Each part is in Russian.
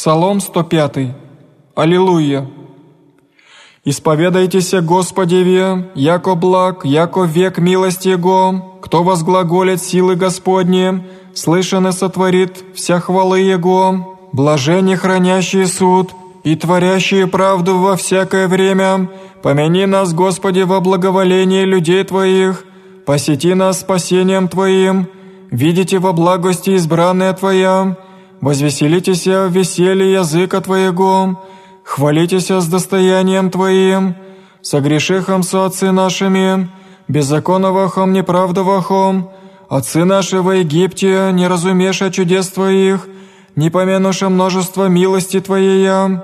Псалом 105. Аллилуйя. Исповедайтесь Господеве, яко благ, яко век милости Его, кто возглаголит силы Господни, слышен и сотворит вся хвалы Его, блажение хранящий суд и творящие правду во всякое время, помяни нас, Господи, во благоволении людей Твоих, посети нас спасением Твоим, видите во благости избранная Твоя, возвеселитесь в веселье языка Твоего, хвалитесь с достоянием Твоим, согрешихом со отцы нашими, беззаконовахом неправдовахом, отцы наши во Египте, не разумеша чудес Твоих, не помянуша множество милости Твоей,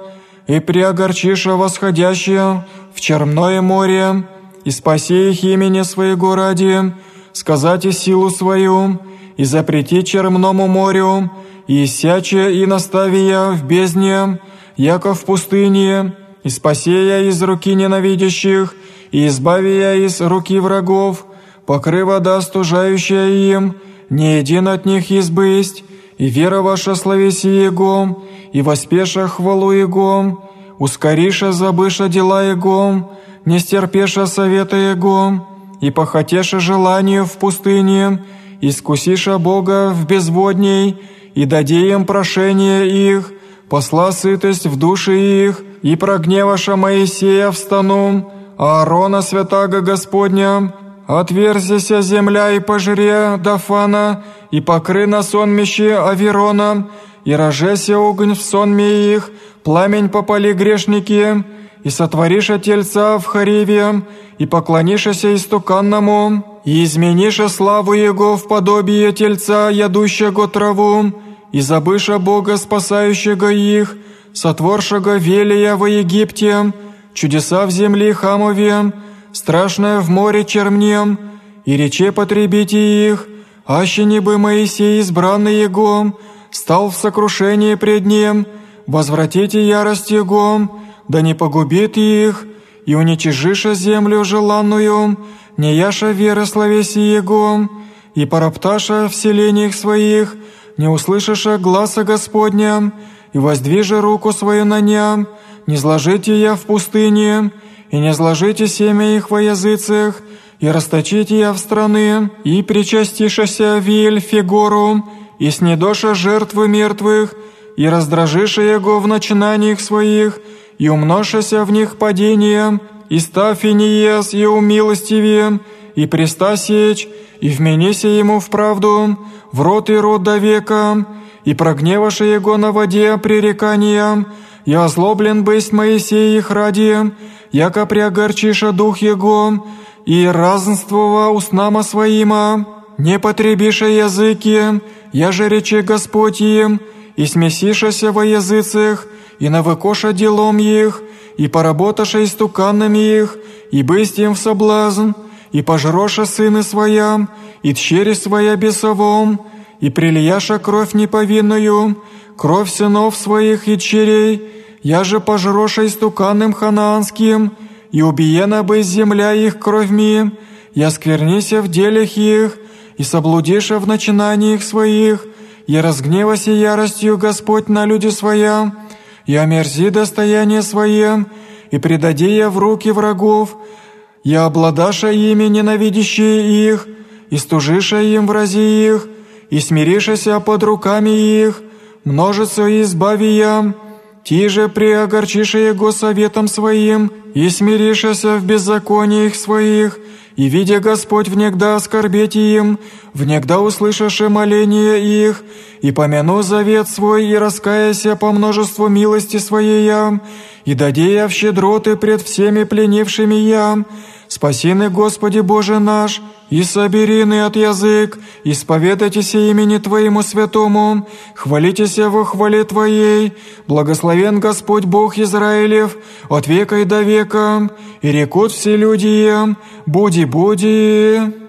и приогорчиша восходящее в черное море, и спаси их имени Своего ради, сказать и силу свою, и запрети черному морю, и сяче и наставия в бездне, яко в пустыне, и спасея из руки ненавидящих, и избавия из руки врагов, покры вода стужающая им, не един от них избысть, и вера ваша славеси Его, и воспеша хвалу Его, ускориша забыша дела Его, не стерпеша совета Его, и похотеша желанию в пустыне, искусиша Бога в безводней, и дади им прошение их, посла сытость в души их, и прогневаша Моисея встану, Аарона святаго Господня, отверзися земля и пожре Дафана, и покры на сонмище Аверона, и рожеся огонь в сонме их, пламень попали грешники, и сотвориша тельца в Хариве, и поклонишася истуканному, измениша славу Его в подобие тельца, ядущего траву, и забыша Бога, спасающего их, сотворшего велия во Египте, чудеса в земле Хамове, страшное в море чермнем, и рече потребите их, аще не бы Моисей, избранный Его, стал в сокрушении пред Ним, возвратите ярость Его, да не погубит их, и уничижиша землю желанную, не яша вера словеси Его, и поропташа в селениях своих, не услышиша гласа Господня, и воздвижа руку свою на ням, не сложите я в пустыне, и не сложите семя их во языцах, и расточите я в страны, и причастишася виль фигуру, и снедоша жертвы мертвых, и раздражиша его в начинаниях своих, и умношася в них падением, и ставь и умилостивее, и преста сечь, и вменися ему в правду, в рот и рот до века, и прогневаша его на воде пререканием, и озлоблен бысть Моисей их ради, яко приогорчиша дух его, и разнствова устнама своима, не потребиша языки, я же речи Господь им, и смесишася во языцах, и навыкоша делом их, и поработаша истуканами их, и бысть им в соблазн, и пожроша сыны своя, и тщери своя бесовом, и прилияша кровь неповинную, кровь сынов своих и черей, я же пожроша истуканным ханаанским, и убиена бы земля их кровьми, я сквернися в делях их, и соблудиша в начинаниях своих, я разгневася яростью Господь на люди своя, и омерзи достояние свое, и предади я в руки врагов, я обладаша ими ненавидящие их, и стужиша им врази их, и смиришася под руками их, множество избави я, ти же приогорчиша его советом своим, и смиришася в беззакониях своих, и, видя Господь, внегда оскорбеть им, внегда услышаше моление их, и помяну завет свой, и раскаяся по множеству милости своей я, и даде я в щедроты пред всеми пленившими я, спасины Господи Боже наш, и соберины от язык, исповедайтесь имени Твоему святому, хвалитесь во хвале Твоей, благословен Господь Бог Израилев, от века и до века, и рекут все люди, буди, буди.